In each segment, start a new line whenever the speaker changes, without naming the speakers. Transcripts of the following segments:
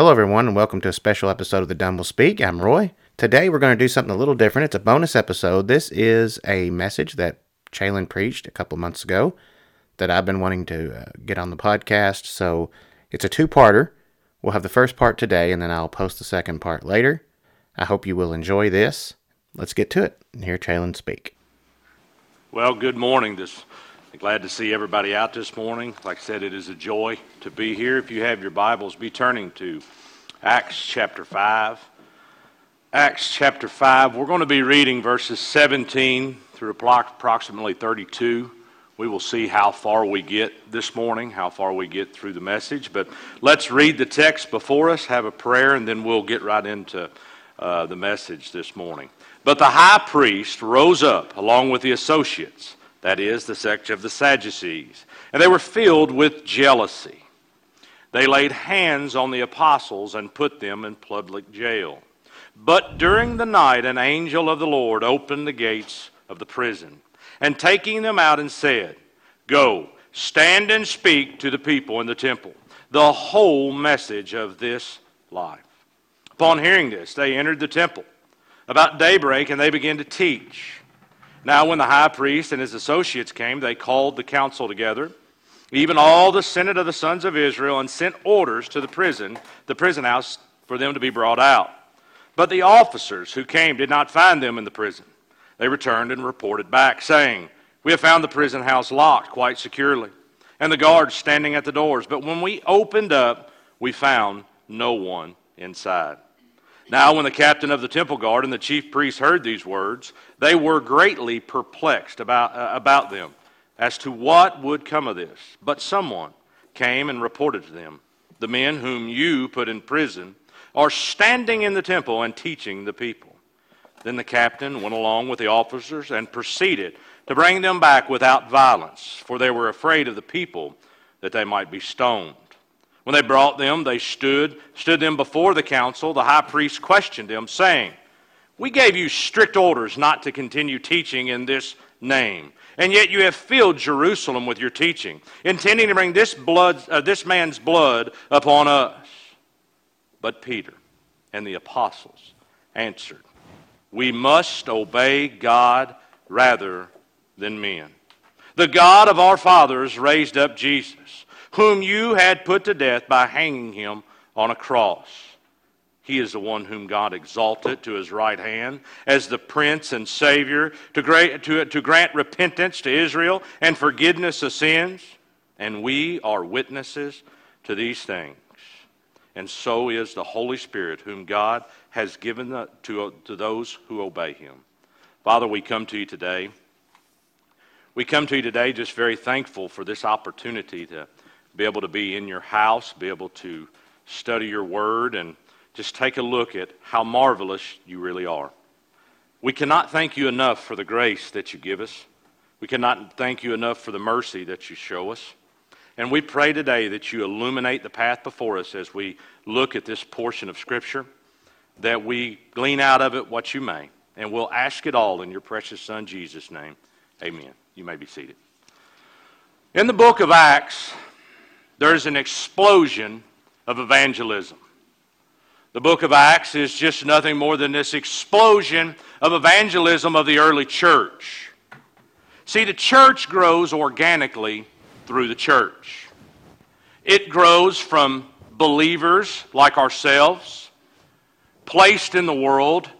Hello, everyone, and welcome to a special episode of The Dumb Will Speak. I'm Roy. Today, we're going to do something a little different. It's a bonus episode. This is a message that Chalon preached a couple months ago that I've been wanting to uh, get on the podcast. So it's a two parter. We'll have the first part today, and then I'll post the second part later. I hope you will enjoy this. Let's get to it and hear Chalon speak.
Well, good morning. This glad to see everybody out this morning. Like I said, it is a joy to be here. If you have your Bibles, be turning to Acts chapter 5. Acts chapter 5, we're going to be reading verses 17 through approximately 32. We will see how far we get this morning, how far we get through the message. But let's read the text before us, have a prayer, and then we'll get right into uh, the message this morning. But the high priest rose up along with the associates, that is, the sect of the Sadducees, and they were filled with jealousy. They laid hands on the apostles and put them in public jail. But during the night, an angel of the Lord opened the gates of the prison, and taking them out, and said, Go, stand and speak to the people in the temple the whole message of this life. Upon hearing this, they entered the temple about daybreak, and they began to teach. Now, when the high priest and his associates came, they called the council together, even all the senate of the sons of Israel, and sent orders to the prison, the prison house, for them to be brought out. But the officers who came did not find them in the prison. They returned and reported back, saying, We have found the prison house locked quite securely, and the guards standing at the doors. But when we opened up, we found no one inside. Now, when the captain of the temple guard and the chief priests heard these words, they were greatly perplexed about, uh, about them as to what would come of this. But someone came and reported to them, The men whom you put in prison are standing in the temple and teaching the people. Then the captain went along with the officers and proceeded to bring them back without violence, for they were afraid of the people that they might be stoned. When they brought them, they stood, stood them before the council. The high priest questioned them, saying, We gave you strict orders not to continue teaching in this name. And yet you have filled Jerusalem with your teaching, intending to bring this, blood, uh, this man's blood upon us. But Peter and the apostles answered, We must obey God rather than men. The God of our fathers raised up Jesus, whom you had put to death by hanging him on a cross. He is the one whom God exalted to his right hand as the Prince and Savior to, grant, to, to grant repentance to Israel and forgiveness of sins. And we are witnesses to these things and so is the Holy Spirit, whom God has given to, to those who obey him. Father, we come to you today. We come to you today just very thankful for this opportunity to be able to be in your house, be able to study your word, and just take a look at how marvelous you really are. We cannot thank you enough for the grace that you give us. We cannot thank you enough for the mercy that you show us. And we pray today that you illuminate the path before us as we look at this portion of Scripture, that we glean out of it what you may. And we'll ask it all in your precious Son, Jesus' name. Amen. You may be seated. In the book of Acts, there's an explosion of evangelism. The book of Acts is just nothing more than this explosion of evangelism of the early church. See, the church grows organically through the church. It grows from believers like ourselves, placed in the world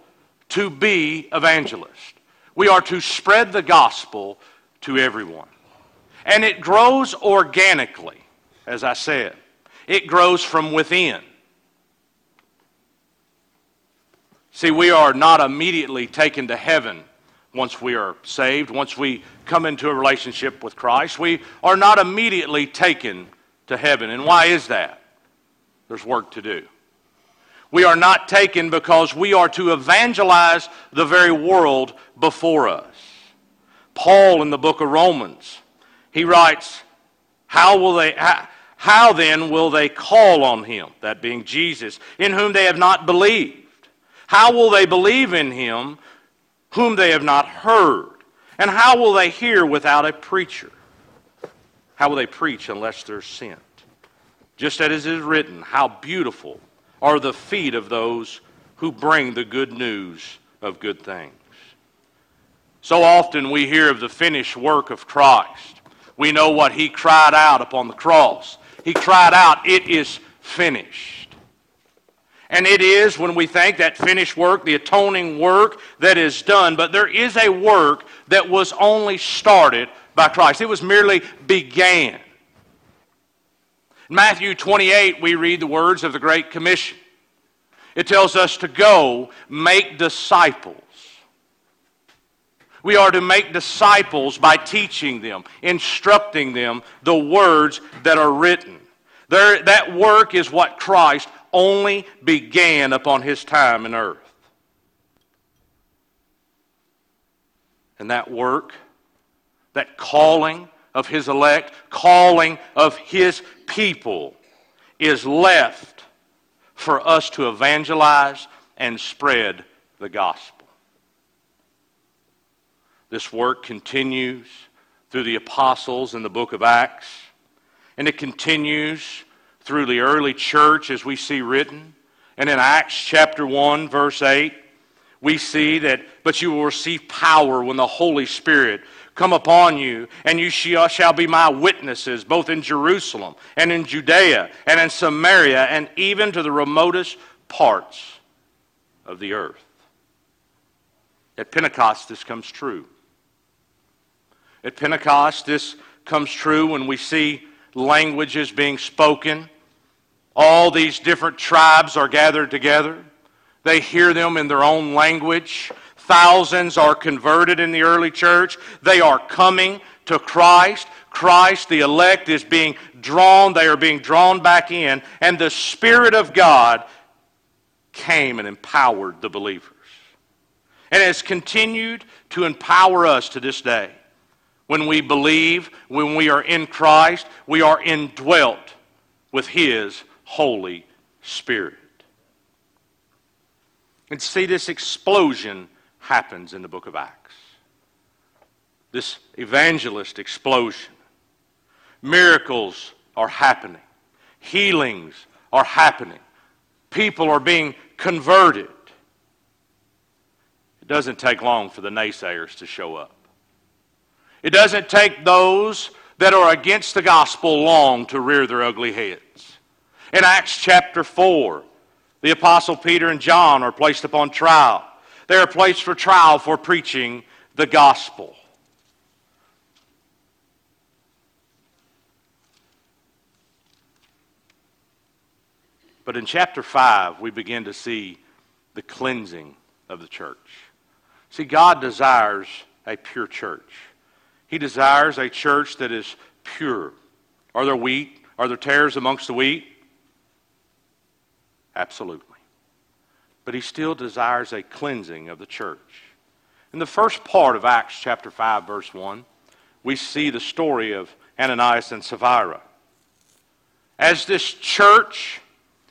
to be evangelists. We are to spread the gospel to everyone. And it grows organically, as I said. It grows from within. See, we are not immediately taken to heaven once we are saved, once we come into a relationship with Christ, we are not immediately taken to heaven. And why is that? There's work to do. We are not taken because we are to evangelize the very world before us. Paul in the book of Romans, he writes, How will they. How then will they call on him, that being Jesus, in whom they have not believed? How will they believe in him whom they have not heard? And how will they hear without a preacher? How will they preach unless they're sent? Just as it is written, how beautiful are the feet of those who bring the good news of good things. So often we hear of the finished work of Christ. We know what he cried out upon the cross. He cried out, It is finished. And it is when we think that finished work, the atoning work that is done, but there is a work that was only started by Christ. It was merely began. In Matthew 28, we read the words of the Great Commission. It tells us to go make disciples. We are to make disciples by teaching them, instructing them the words that are written. There, that work is what Christ only began upon his time in earth. And that work, that calling of his elect, calling of his people, is left for us to evangelize and spread the gospel. This work continues through the apostles in the book of Acts, and it continues through the early church as we see written. And in Acts chapter 1, verse 8, we see that, but you will receive power when the Holy Spirit come upon you, and you shall be my witnesses, both in Jerusalem and in Judea and in Samaria and even to the remotest parts of the earth. At Pentecost, this comes true. At Pentecost, this comes true when we see languages being spoken. All these different tribes are gathered together. They hear them in their own language. Thousands are converted in the early church. They are coming to Christ. Christ, the elect, is being drawn. They are being drawn back in. And the Spirit of God came and empowered the believers. And has continued to empower us to this day. When we believe, when we are in Christ, we are indwelt with His Holy Spirit. And see, this explosion happens in the book of Acts. This evangelist explosion. Miracles are happening, healings are happening, people are being converted. It doesn't take long for the naysayers to show up. It doesn't take those that are against the gospel long to rear their ugly heads. In Acts chapter 4, the Apostle Peter and John are placed upon trial. They are placed for trial for preaching the gospel. But in chapter 5, we begin to see the cleansing of the church. See, God desires a pure church. He desires a church that is pure. Are there wheat? Are there tares amongst the wheat? Absolutely. But he still desires a cleansing of the church. In the first part of Acts chapter 5, verse 1, we see the story of Ananias and Sapphira. As this church,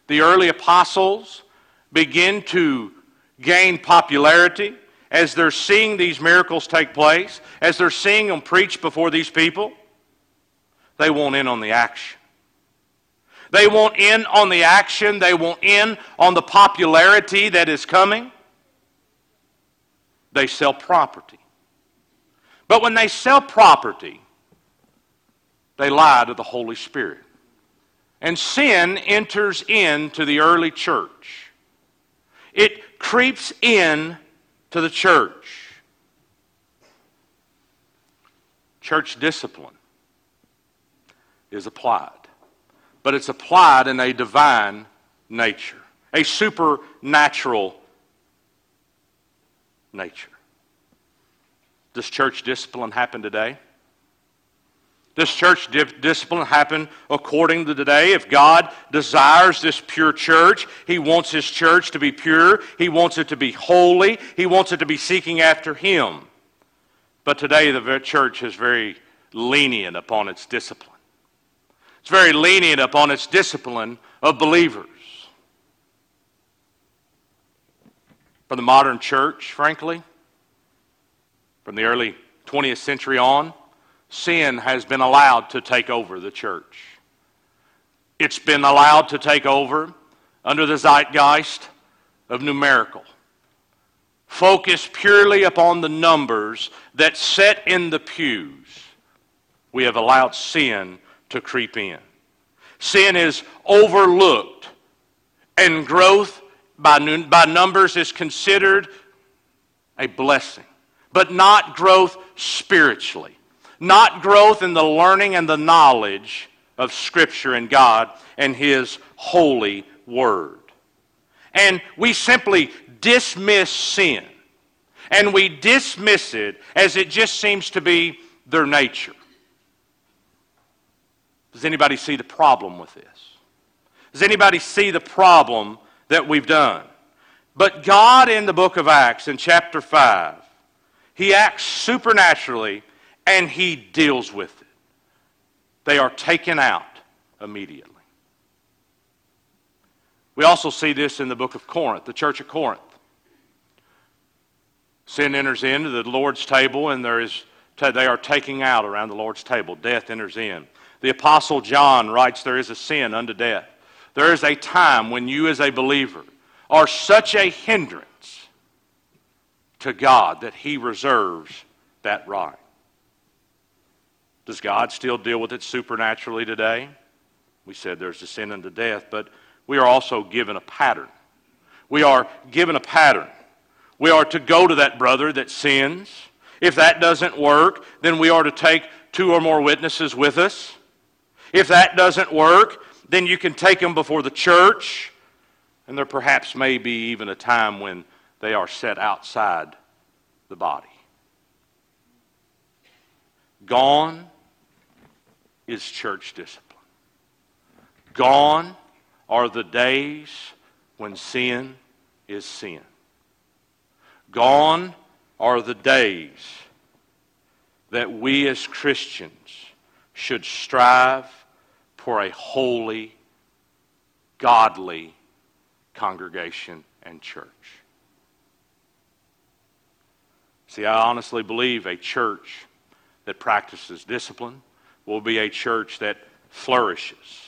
the early apostles, begin to gain popularity, as they're seeing these miracles take place, as they're seeing them preach before these people, they want in on the action. They want in on the action. They want in on the popularity that is coming. They sell property. But when they sell property, they lie to the Holy Spirit. And sin enters into the early church. It creeps in to the church. Church discipline is applied, but it's applied in a divine nature, a supernatural nature. Does church discipline happen today? Does church discipline happen according to today? If God desires this pure church, He wants His church to be pure. He wants it to be holy. He wants it to be seeking after Him. But today, the church is very lenient upon its discipline. It's very lenient upon its discipline of believers. From the modern church, frankly, from the early 20th century on, sin has been allowed to take over the church. It's been allowed to take over under the zeitgeist of numerical. Focus purely upon the numbers that sit in the pews. We have allowed sin to creep in. Sin is overlooked, and growth by, by numbers is considered a blessing, but not growth spiritually, not growth in the learning and the knowledge of Scripture and God and His holy Word. And we simply dismiss sin. And we dismiss it as it just seems to be their nature. Does anybody see the problem with this? Does anybody see the problem that we've done? But God in the book of Acts, in chapter 5, He acts supernaturally and He deals with it. They are taken out immediately. We also see this in the book of Corinth, the church of Corinth. Sin enters into the Lord's table, and there is, they are taking out around the Lord's table. Death enters in. The Apostle John writes, There is a sin unto death. There is a time when you, as a believer, are such a hindrance to God that He reserves that right. Does God still deal with it supernaturally today? We said there's a sin unto death, but we are also given a pattern. We are given a pattern. We are to go to that brother that sins. If that doesn't work, then we are to take two or more witnesses with us. If that doesn't work, then you can take them before the church, and there perhaps may be even a time when they are set outside the body. Gone is church discipline. Gone are the days when sin is sin. Gone are the days that we as Christians should strive for a holy, godly congregation and church. See, I honestly believe a church that practices discipline will be a church that flourishes.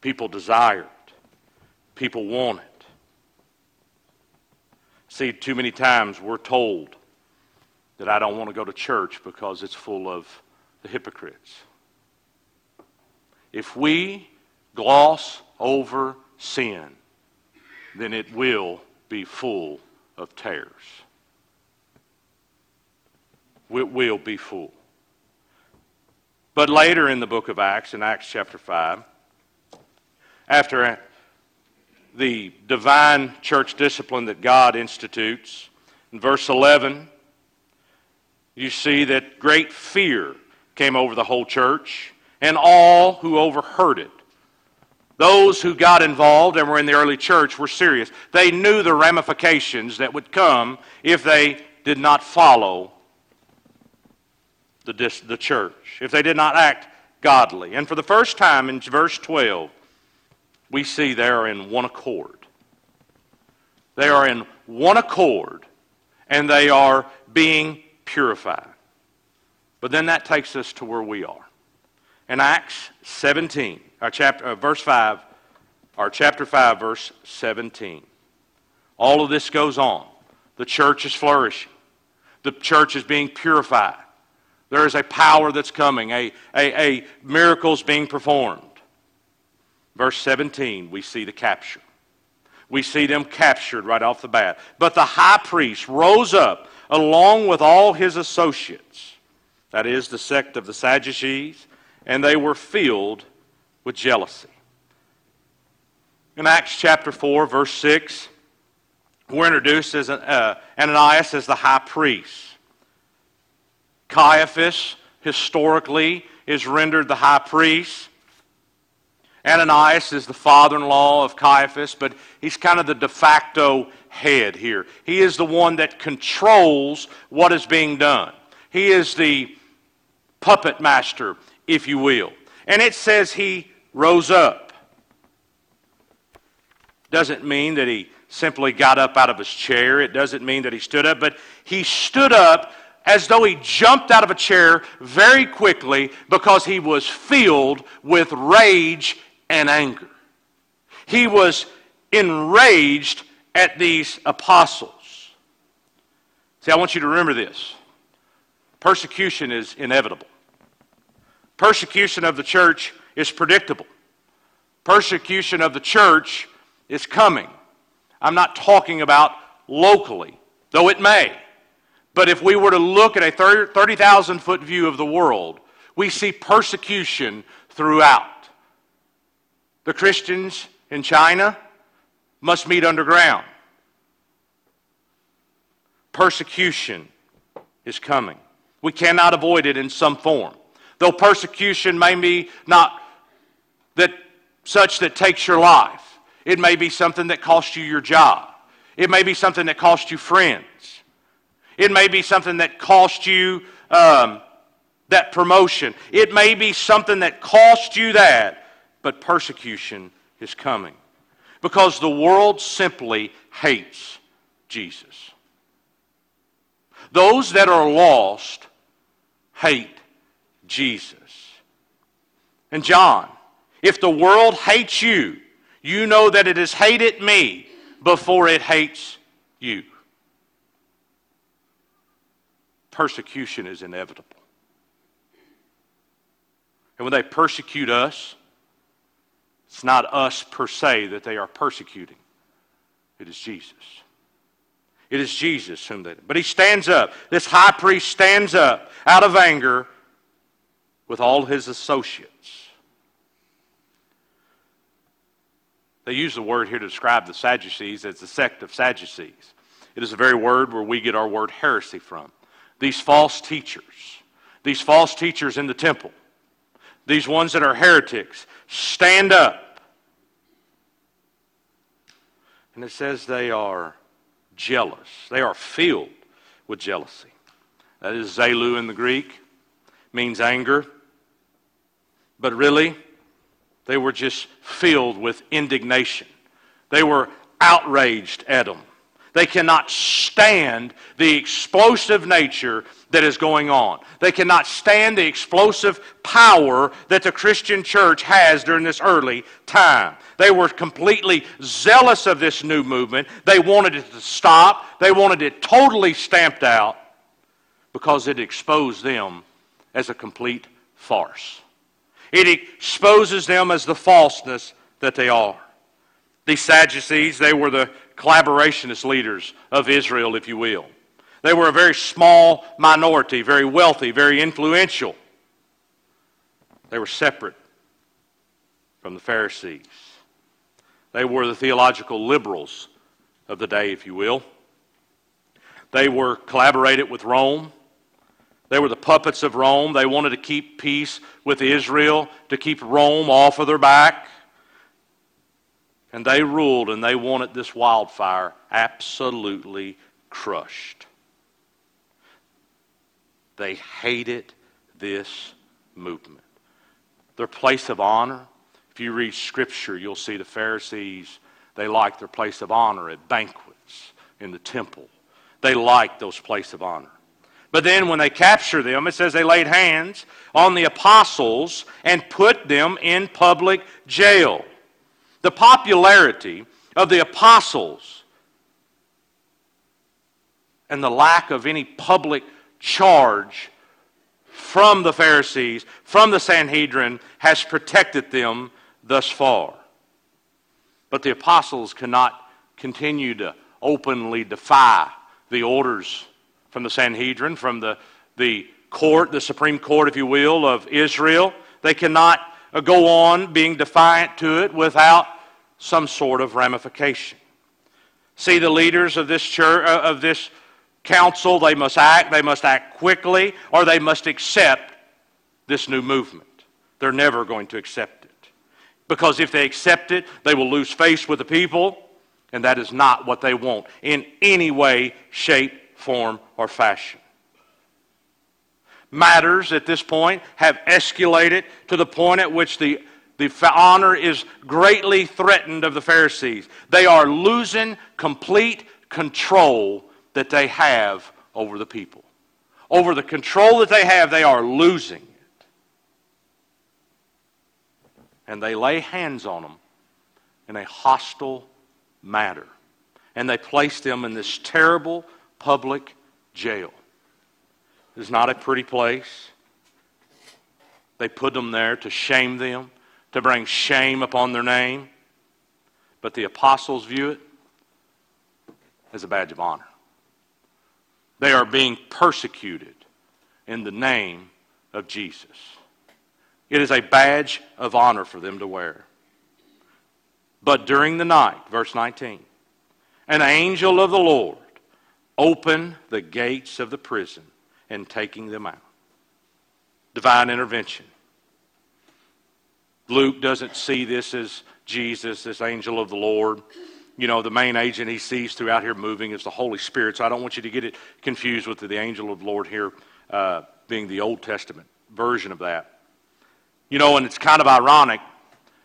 People desire it, people want it. See, too many times we're told that I don't want to go to church because it's full of the hypocrites. If we gloss over sin, then it will be full of tares. It will be full. But later in the book of Acts, in Acts chapter 5, after the divine church discipline that God institutes, in verse 11, you see that great fear came over the whole church and all who overheard it. Those who got involved and were in the early church were serious. They knew the ramifications that would come if they did not follow the, the church, if they did not act godly. And for the first time in verse 12, we see they are in one accord. They are in one accord and they are being purified. But then that takes us to where we are in Acts 17, our chapter, uh, verse 5, or chapter 5, verse 17. All of this goes on. The church is flourishing. The church is being purified. There is a power that's coming, a, a, a miracles being performed. Verse 17, we see the capture. We see them captured right off the bat. But the high priest rose up along with all his associates, that is, the sect of the Sadducees and they were filled with jealousy. In Acts chapter 4, verse 6, we're introduced as uh, Ananias as the high priest. Caiaphas, historically, is rendered the high priest. Ananias is the father in law of Caiaphas, but he's kind of the de facto head here. He is the one that controls what is being done. He is the puppet master if you will. And it says he rose up. Doesn't mean that he simply got up out of his chair. It doesn't mean that he stood up, but he stood up as though he jumped out of a chair very quickly because he was filled with rage and anger. He was enraged at these apostles. See, I want you to remember this persecution is inevitable, persecution of the church is predictable, persecution of the church is coming. I'm not talking about locally, though it may. But if we were to look at a 30,000 foot view of the world, we see persecution throughout. The Christians in China must meet underground. Persecution is coming. We cannot avoid it in some form. Though persecution may be not that such that takes your life. It may be something that costs you your job. It may be something that costs you friends. It may be something that cost you um, that promotion. It may be something that cost you that, but persecution is coming because the world simply hates Jesus. Those that are lost hate Jesus. And John, if the world hates you, you know that it has hated me before it hates you. Persecution is inevitable. And when they persecute us, it's not us per se that they are persecuting, it is Jesus. It is Jesus whom they. But he stands up. This high priest stands up out of anger with all his associates. They use the word here to describe the Sadducees as the sect of Sadducees. It is the very word where we get our word heresy from. These false teachers, these false teachers in the temple, these ones that are heretics, stand up. And it says they are jealous. They are filled with jealousy. That is Zelu in the Greek, means anger. But really, they were just filled with indignation. They were outraged at them. They cannot stand the explosive nature that is going on. They cannot stand the explosive power that the Christian church has during this early time. They were completely zealous of this new movement. They wanted it to stop, they wanted it totally stamped out because it exposed them as a complete farce. It exposes them as the falseness that they are. These Sadducees, they were the collaborationist leaders of Israel, if you will. They were a very small minority, very wealthy, very influential. They were separate from the Pharisees. They were the theological liberals of the day, if you will. They were collaborated with Rome. They were the puppets of Rome. They wanted to keep peace with Israel, to keep Rome off of their back. And they ruled and they wanted this wildfire absolutely crushed. They hated this movement. Their place of honor, if you read Scripture, you'll see the Pharisees, they liked their place of honor at banquets in the temple. They liked those places of honor. But then when they capture them, it says they laid hands on the apostles and put them in public jail the popularity of the apostles and the lack of any public charge from the Pharisees, from the Sanhedrin, has protected them thus far. But the apostles cannot continue to openly defy the orders from the Sanhedrin, from the, the court, the Supreme Court, if you will, of Israel. They cannot go on being defiant to it without some sort of ramification. See, the leaders of this church, uh, of this council, they must act, they must act quickly, or they must accept this new movement. They're never going to accept it. Because if they accept it, they will lose face with the people, and that is not what they want in any way, shape, form, or fashion. Matters at this point have escalated to the point at which the the honor is greatly threatened of the Pharisees. They are losing complete control that they have over the people. Over the control that they have, they are losing it. And they lay hands on them in a hostile manner. And they place them in this terrible public jail. It's not a pretty place. They put them there to shame them, to bring shame upon their name. But the apostles view it as a badge of honor. They are being persecuted in the name of Jesus. It is a badge of honor for them to wear. But during the night, verse 19, an angel of the Lord opened the gates of the prison and taking them out. Divine intervention. Luke doesn't see this as Jesus, this angel of the Lord. You know, the main agent he sees throughout here moving is the Holy Spirit. So I don't want you to get it confused with the angel of the Lord here uh, being the Old Testament version of that. You know, and it's kind of ironic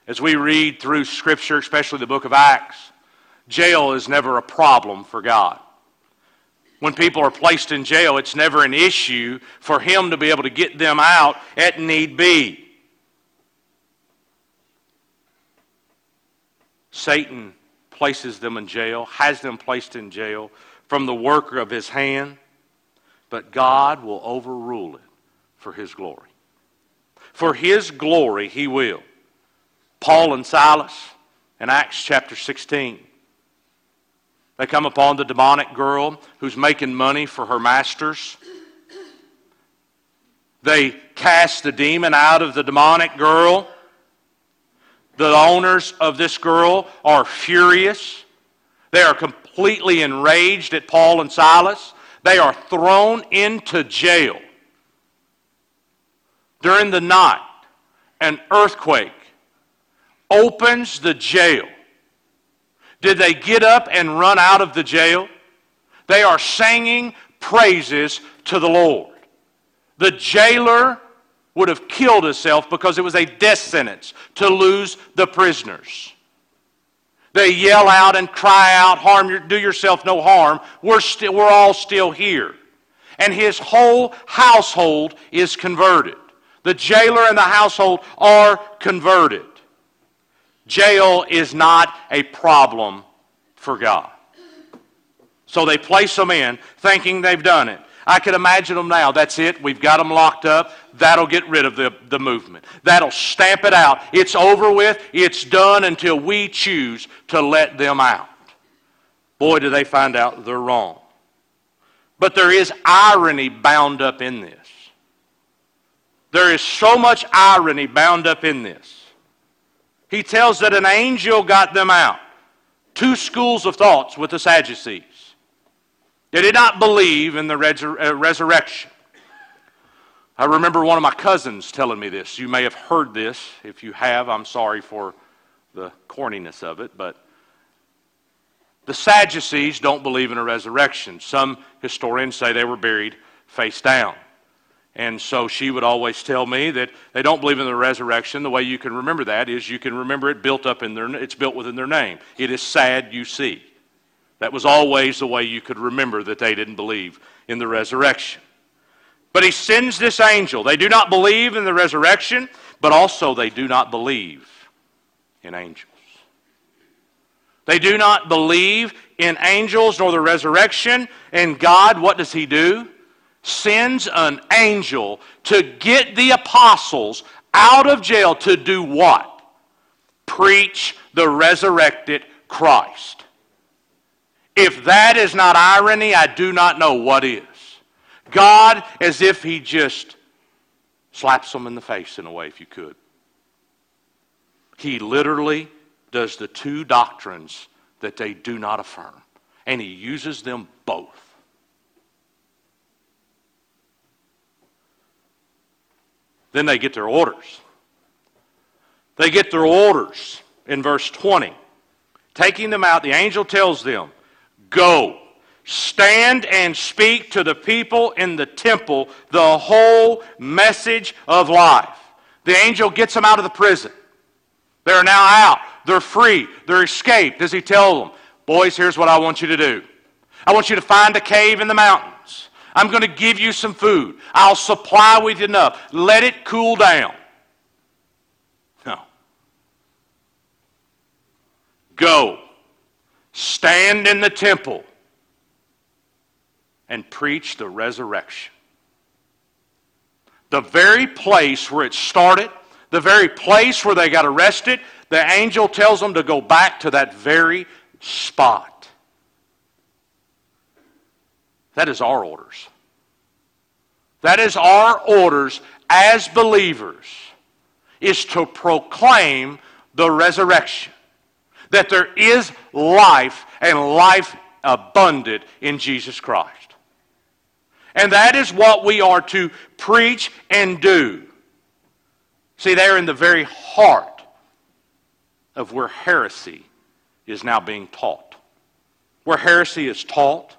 as we read through Scripture, especially the book of Acts, jail is never a problem for God. When people are placed in jail, it's never an issue for Him to be able to get them out at need be. Satan places them in jail, has them placed in jail from the worker of his hand, but God will overrule it for his glory. For his glory, he will. Paul and Silas in Acts chapter 16. They come upon the demonic girl who's making money for her masters. They cast the demon out of the demonic girl. The owners of this girl are furious. They are completely enraged at Paul and Silas. They are thrown into jail. During the night, an earthquake opens the jail. Did they get up and run out of the jail? They are singing praises to the Lord. The jailer would have killed himself because it was a death sentence to lose the prisoners. They yell out and cry out, harm your, do yourself no harm. We're, still, we're all still here. And his whole household is converted. The jailer and the household are converted. Jail is not a problem for God. So they place them in thinking they've done it. I can imagine them now. That's it. We've got them locked up. That'll get rid of the, the movement. That'll stamp it out. It's over with. It's done until we choose to let them out. Boy, do they find out they're wrong. But there is irony bound up in this. There is so much irony bound up in this. He tells that an angel got them out. Two schools of thoughts with the Sadducees. They did not believe in the resur- uh, resurrection. I remember one of my cousins telling me this. You may have heard this. If you have, I'm sorry for the corniness of it, but the Sadducees don't believe in a resurrection. Some historians say they were buried face down. And so she would always tell me that they don't believe in the resurrection. The way you can remember that is you can remember it built up in their it's built within their name. It is sad you see. That was always the way you could remember that they didn't believe in the resurrection. But he sends this angel. They do not believe in the resurrection, but also they do not believe in angels. They do not believe in angels nor the resurrection. And God, what does he do? Sends an angel to get the apostles out of jail to do what? Preach the resurrected Christ. If that is not irony, I do not know what is. God, as if He just slaps them in the face in a way, if you could. He literally does the two doctrines that they do not affirm, and He uses them both. Then they get their orders. They get their orders in verse 20. Taking them out, the angel tells them, Go. Stand and speak to the people in the temple the whole message of life. The angel gets them out of the prison. They're now out. They're free. They're escaped. Does he tell them, Boys, here's what I want you to do. I want you to find a cave in the mountains. I'm going to give you some food. I'll supply with enough. Let it cool down. No. Go, stand in the temple, and preach the resurrection. The very place where it started, the very place where they got arrested, the angel tells them to go back to that very spot. That is our orders. That is our orders as believers, is to proclaim the resurrection. That there is life and life abundant in Jesus Christ. And that is what we are to preach and do. See, they're in the very heart of where heresy is now being taught. Where heresy is taught,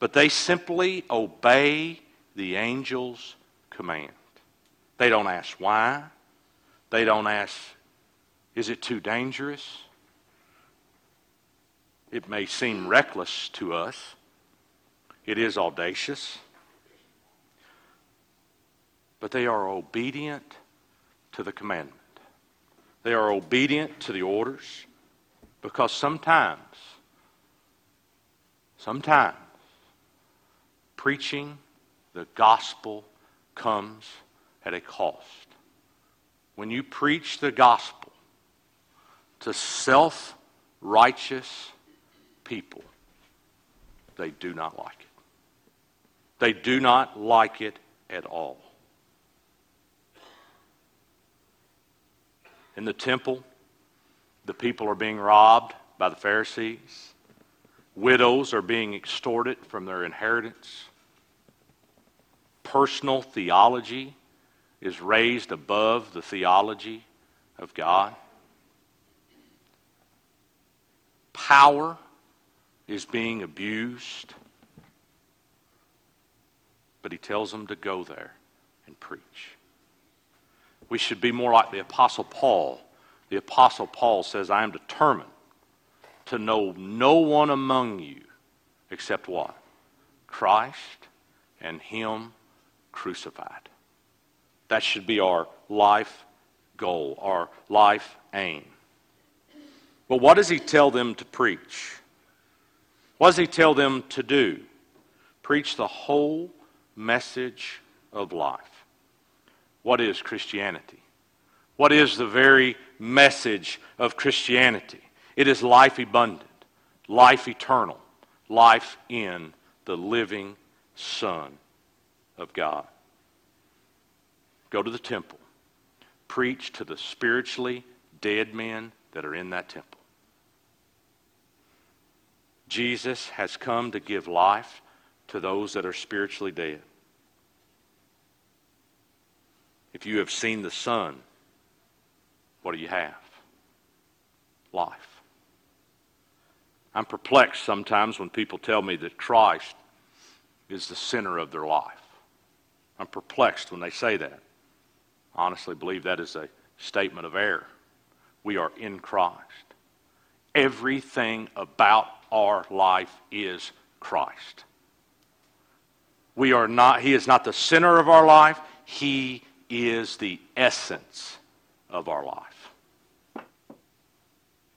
but they simply obey the angel's command. They don't ask why. They don't ask, is it too dangerous? It may seem reckless to us. It is audacious. But they are obedient to the commandment. They are obedient to the orders because sometimes, sometimes, preaching the gospel comes at a cost. When you preach the gospel to self righteous people, they do not like it. They do not like it at all. In the temple, the people are being robbed by the Pharisees. Widows are being extorted from their inheritance. Personal theology is raised above the theology of God. Power is being abused. But he tells them to go there and preach. We should be more like the Apostle Paul. The Apostle Paul says, I am determined to know no one among you except what? Christ and Him crucified. That should be our life goal, our life aim. But what does he tell them to preach? What does he tell them to do? Preach the whole message of life. What is Christianity? What is the very message of Christianity? It is life abundant, life eternal, life in the living Son of God. Go to the temple. Preach to the spiritually dead men that are in that temple. Jesus has come to give life to those that are spiritually dead. If you have seen the Son, what do you have? Life. I'm perplexed sometimes when people tell me that Christ is the center of their life. I'm perplexed when they say that. I honestly believe that is a statement of error. We are in Christ. Everything about our life is Christ. We are not, He is not the center of our life, He is the essence of our life.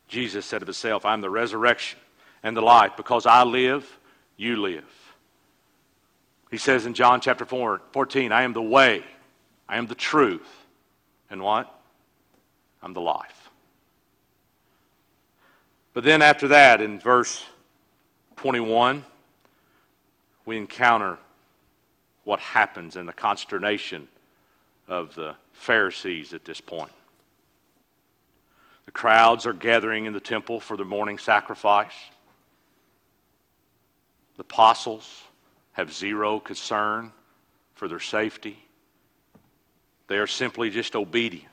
Jesus said of himself, I'm the resurrection and the life. Because I live, you live. He says in John chapter 4, 14, I am the way, I am the truth, and what? I'm the life. But then after that, in verse 21, we encounter what happens in the consternation of the Pharisees at this point. The crowds are gathering in the temple for the morning sacrifice. The apostles have zero concern for their safety. They are simply just obedient.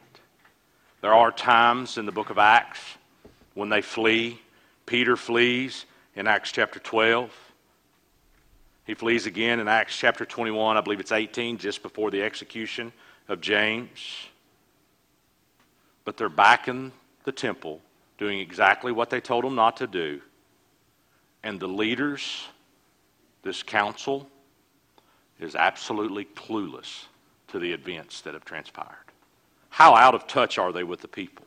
There are times in the book of Acts when they flee. Peter flees in Acts chapter 12. He flees again in Acts chapter 21, I believe it's 18, just before the execution of James. But they're back in the temple doing exactly what they told them not to do. And the leaders, this council, is absolutely clueless to the events that have transpired. How out of touch are they with the people?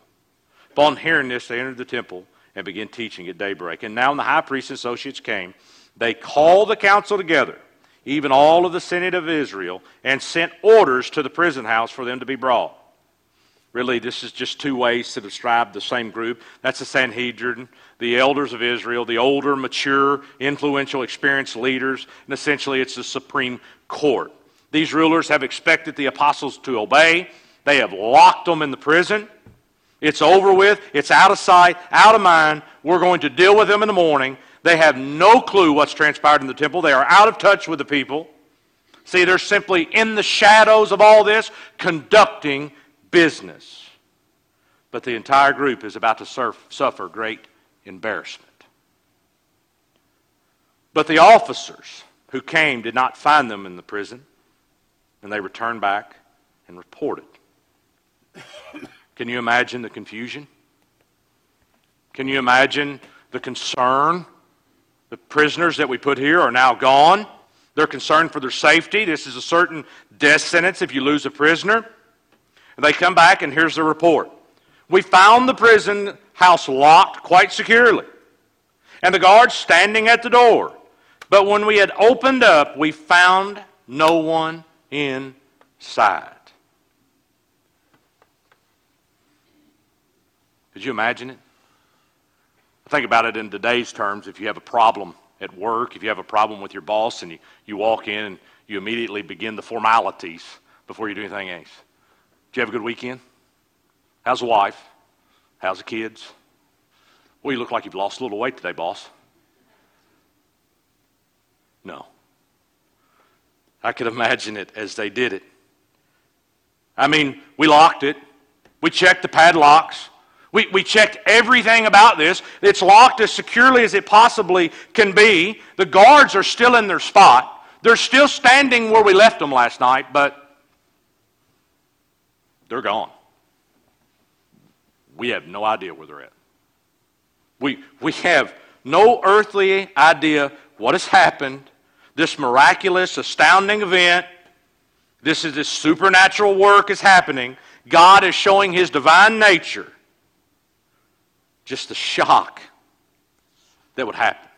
Upon hearing this, they entered the temple and began teaching at daybreak. And now, when the high priest and associates came, they called the council together, even all of the Senate of Israel, and sent orders to the prison house for them to be brought. Really, this is just two ways to describe the same group. That's the Sanhedrin, the elders of Israel, the older, mature, influential, experienced leaders, and essentially it's the Supreme Court. These rulers have expected the apostles to obey. They have locked them in the prison. It's over with. It's out of sight, out of mind. We're going to deal with them in the morning. They have no clue what's transpired in the temple. They are out of touch with the people. See, they're simply in the shadows of all this, conducting business. But the entire group is about to surf, suffer great embarrassment. But the officers who came did not find them in the prison, and they returned back and reported. Can you imagine the confusion? Can you imagine the concern? The prisoners that we put here are now gone. They're concerned for their safety. This is a certain death sentence if you lose a prisoner. And they come back, and here's the report. We found the prison house locked quite securely, and the guards standing at the door. But when we had opened up, we found no one inside. Could you imagine it? Think about it in today's terms. If you have a problem at work, if you have a problem with your boss, and you, you walk in and you immediately begin the formalities before you do anything else. Did you have a good weekend? How's the wife? How's the kids? Well, you look like you've lost a little weight today, boss. No. I could imagine it as they did it. I mean, we locked it. We checked the padlocks. We, we checked everything about this. It's locked as securely as it possibly can be. The guards are still in their spot. They're still standing where we left them last night, but they're gone. We have no idea where they're at. We, we have no earthly idea what has happened. This miraculous, astounding event, this is this supernatural work is happening. God is showing his divine nature. Just the shock that would happen.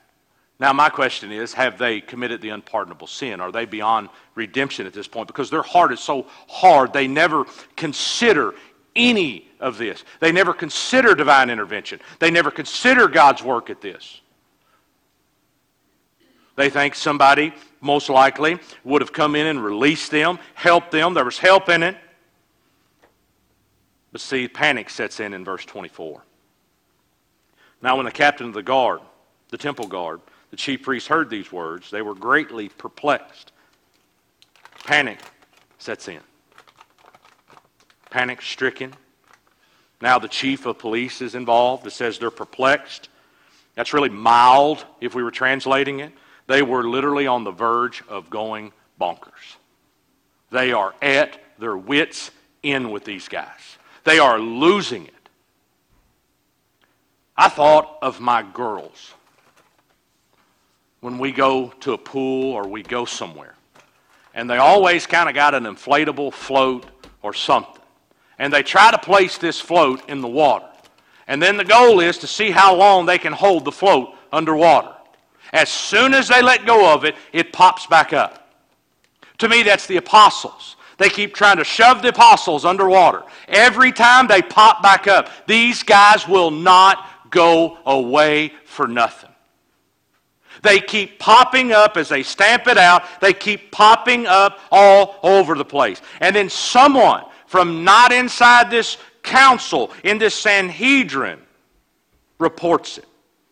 Now, my question is have they committed the unpardonable sin? Are they beyond redemption at this point? Because their heart is so hard, they never consider any of this. They never consider divine intervention, they never consider God's work at this. They think somebody, most likely, would have come in and released them, helped them. There was help in it. But see, panic sets in in verse 24. Now, when the captain of the guard, the temple guard, the chief priests heard these words, they were greatly perplexed. Panic sets in. Panic stricken. Now the chief of police is involved. It says they're perplexed. That's really mild if we were translating it. They were literally on the verge of going bonkers. They are at their wits' end with these guys. They are losing it. I thought of my girls when we go to a pool or we go somewhere. And they always kind of got an inflatable float or something. And they try to place this float in the water. And then the goal is to see how long they can hold the float underwater. As soon as they let go of it, it pops back up. To me, that's the apostles. They keep trying to shove the apostles underwater. Every time they pop back up, these guys will not go away for nothing. They keep popping up as they stamp it out. They keep popping up all over the place. And then someone from not inside this council, in this Sanhedrin, reports it.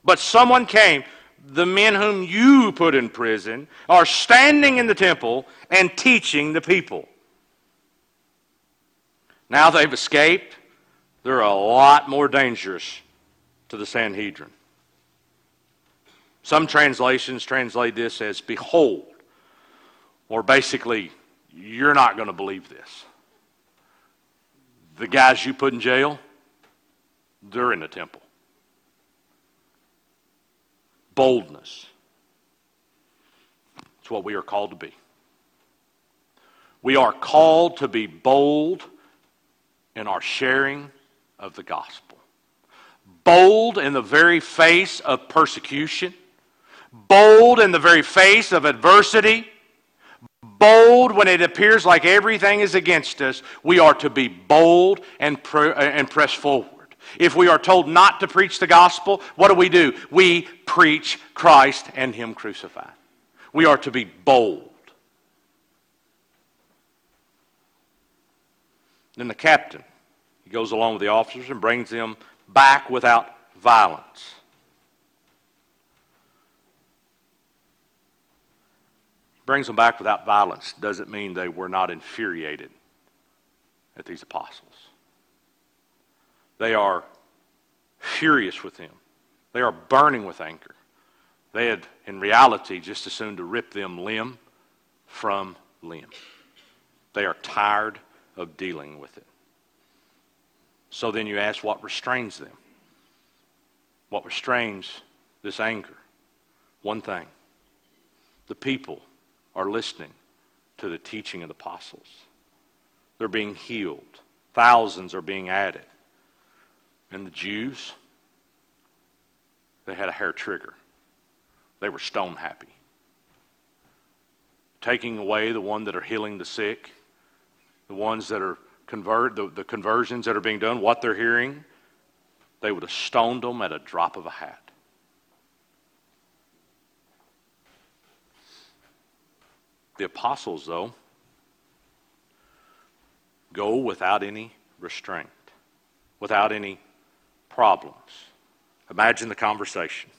But someone came. The men whom you put in prison are standing in the temple and teaching the people. Now they've escaped. They're a lot more dangerous to the Sanhedrin. Some translations translate this as behold, or basically, you're not going to believe this. The guys you put in jail, they're in the temple. Boldness. It's what we are called to be. We are called to be bold in our sharing of the gospel bold in the very face of persecution, bold in the very face of adversity, bold when it appears like everything is against us. We are to be bold and, pr- uh, and press forward. If we are told not to preach the gospel, what do we do? We preach Christ and Him crucified. We are to be bold. Then the captain, he goes along with the officers and brings them back without violence. Brings them back without violence doesn't mean they were not infuriated at these apostles. They are furious with him. They are burning with anger. They had, in reality, just as soon to rip them limb from limb. They are tired of dealing with it. So then you ask what restrains them? What restrains this anger? One thing the people are listening to the teaching of the apostles. They're being healed, thousands are being added. And the Jews, they had a hair trigger. They were stone happy. Taking away the one that are healing the sick, the ones that are convert, the, the conversions that are being done, what they're hearing, they would have stoned them at a drop of a hat. The apostles, though, go without any restraint, without any problems. Imagine the conversation.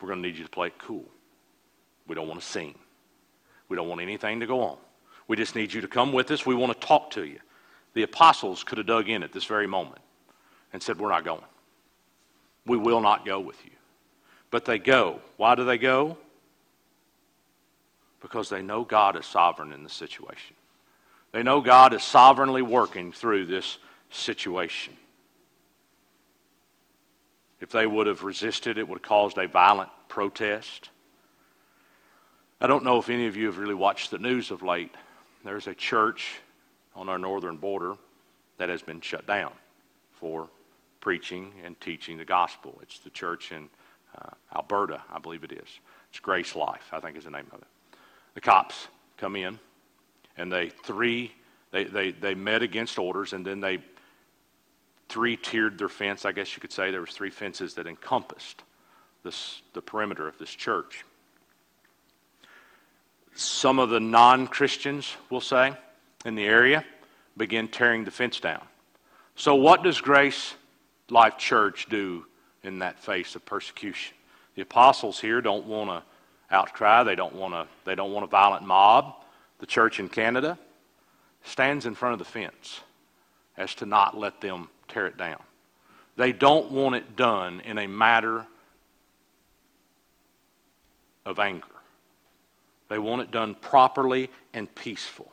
We're going to need you to play it cool. We don't want to sing. We don't want anything to go on. We just need you to come with us. We want to talk to you. The apostles could have dug in at this very moment and said, We're not going. We will not go with you. But they go. Why do they go? Because they know God is sovereign in the situation. They know God is sovereignly working through this situation. If they would have resisted, it would have caused a violent protest. I don't know if any of you have really watched the news of late. There's a church on our northern border that has been shut down for preaching and teaching the gospel. It's the church in uh, Alberta, I believe it is. It's Grace Life, I think is the name of it. The cops come in and they three they, they, they met against orders and then they three tiered their fence, I guess you could say. There was three fences that encompassed this, the perimeter of this church. Some of the non Christians, we'll say, in the area begin tearing the fence down. So, what does Grace Life Church do in that face of persecution? The apostles here don't want to outcry. They don't want to. They don't want a violent mob. The church in Canada stands in front of the fence as to not let them tear it down. They don't want it done in a matter of anger. They want it done properly and peaceful.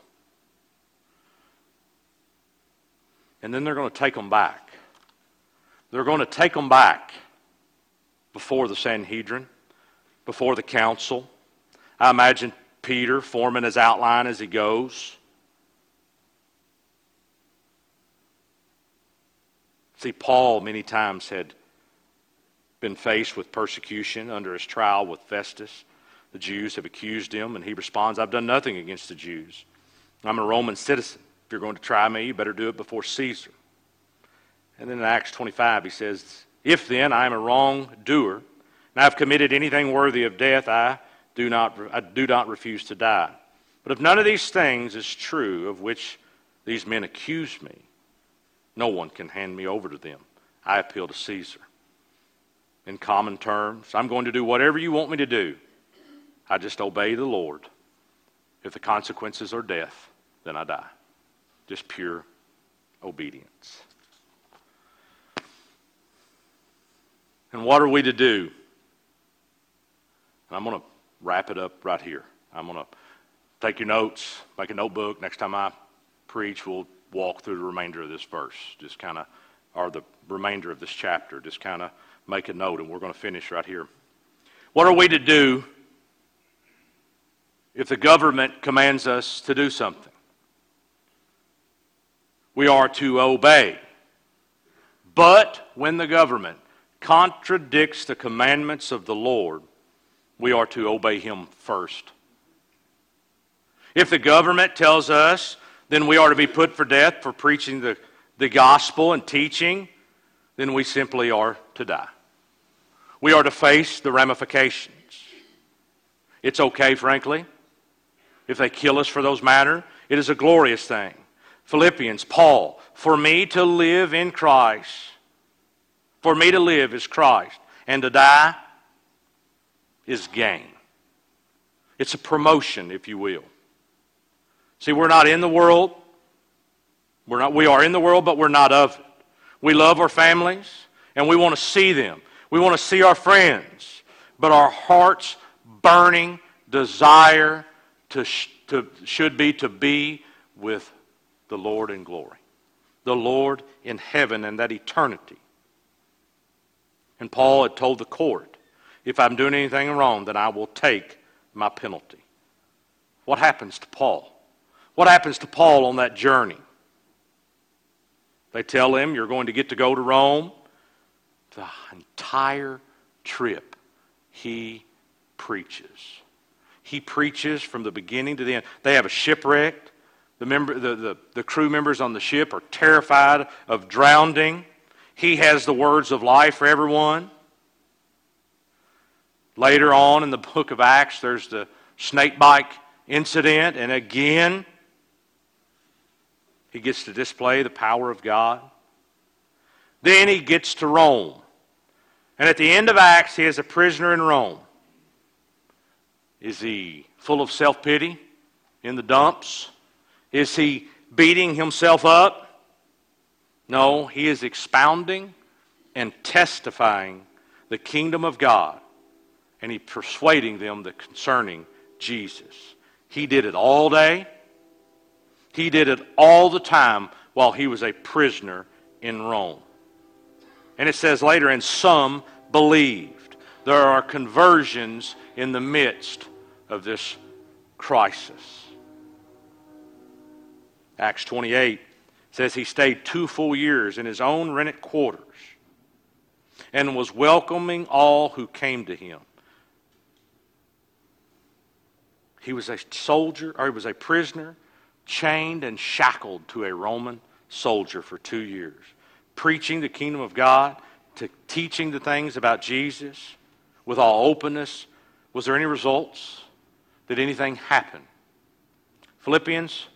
And then they're going to take them back. They're going to take them back before the Sanhedrin, before the council. I imagine Peter forming his outline as he goes. See, Paul many times had been faced with persecution under his trial with Festus. The Jews have accused him, and he responds, I've done nothing against the Jews. I'm a Roman citizen. If you're going to try me, you better do it before Caesar. And then in Acts 25, he says, If then I am a wrongdoer, and I've committed anything worthy of death, I do not, I do not refuse to die. But if none of these things is true of which these men accuse me, no one can hand me over to them. I appeal to Caesar. In common terms, I'm going to do whatever you want me to do. I just obey the Lord. If the consequences are death, then I die. Just pure obedience. And what are we to do? And I'm going to wrap it up right here. I'm going to take your notes, make a notebook. Next time I preach, we'll walk through the remainder of this verse. Just kind of, or the remainder of this chapter. Just kind of make a note, and we're going to finish right here. What are we to do if the government commands us to do something. We are to obey. But when the government contradicts the commandments of the Lord, we are to obey him first. If the government tells us, then we are to be put for death for preaching the, the gospel and teaching, then we simply are to die. We are to face the ramifications. It's okay, frankly, if they kill us for those matters. It is a glorious thing. Philippians, Paul, for me to live in Christ, for me to live is Christ, and to die is gain. It's a promotion, if you will. See, we're not in the world. We're not, we are in the world, but we're not of it. We love our families, and we want to see them. We want to see our friends. But our heart's burning desire to, to, should be to be with the Lord in glory, the Lord in heaven and that eternity. And Paul had told the court, if I'm doing anything wrong, then I will take my penalty. What happens to Paul? What happens to Paul on that journey? They tell him, You're going to get to go to Rome. The entire trip, he preaches. He preaches from the beginning to the end. They have a shipwreck. The, member, the, the, the crew members on the ship are terrified of drowning. He has the words of life for everyone. Later on in the book of Acts, there's the snakebite incident, and again, he gets to display the power of God. Then he gets to Rome. And at the end of Acts, he is a prisoner in Rome. Is he full of self pity in the dumps? Is he beating himself up? No, he is expounding and testifying the kingdom of God, and he persuading them that concerning Jesus. He did it all day. He did it all the time while he was a prisoner in Rome. And it says later, and some believed. There are conversions in the midst of this crisis. Acts 28 says he stayed two full years in his own rented quarters and was welcoming all who came to him. He was a soldier, or he was a prisoner chained and shackled to a Roman soldier for two years, preaching the kingdom of God, to teaching the things about Jesus with all openness. Was there any results? Did anything happen? Philippians,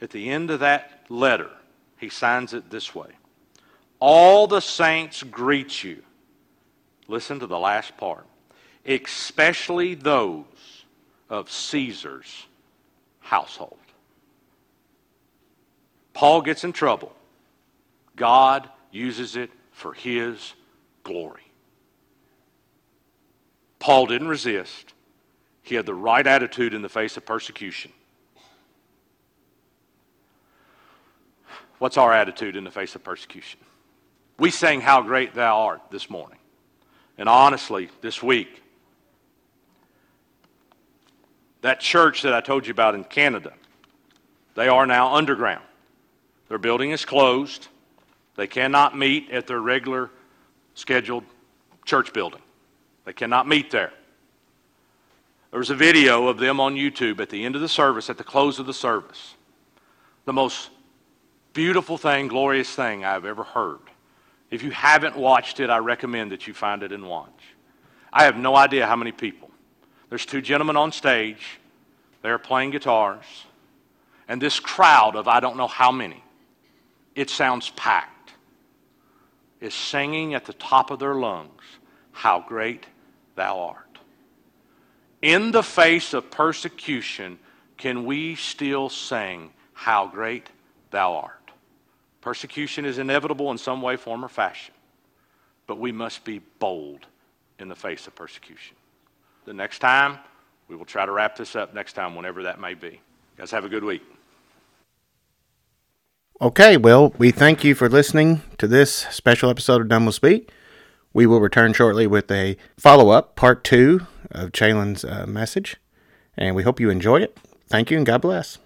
at the end of that letter, he signs it this way All the saints greet you. Listen to the last part. Especially those of Caesar's household. Paul gets in trouble. God uses it for his glory. Paul didn't resist. He had the right attitude in the face of persecution. What's our attitude in the face of persecution? We sang How Great Thou Art this morning. And honestly, this week, that church that I told you about in Canada, they are now underground. Their building is closed. They cannot meet at their regular scheduled church building. They cannot meet there. There was a video of them on YouTube at the end of the service, at the close of the service. The most beautiful thing, glorious thing I've ever heard. If you haven't watched it, I recommend that you find it and watch. I have no idea how many people. There's two gentlemen on stage. They're playing guitars. And this crowd of I don't know how many, it sounds packed, is singing at the top of their lungs, How great thou art. In the face of persecution, can we still sing, How great thou art? Persecution is inevitable in some way, form, or fashion, but we must be bold in the face of persecution. The next time, we will try to wrap this up next time, whenever that may be. You guys, have a good week.
Okay, well, we thank you for listening to this special episode of Dumb Will Speak. We will return shortly with a follow up, part two of Chalon's uh, message, and we hope you enjoy it. Thank you and God bless.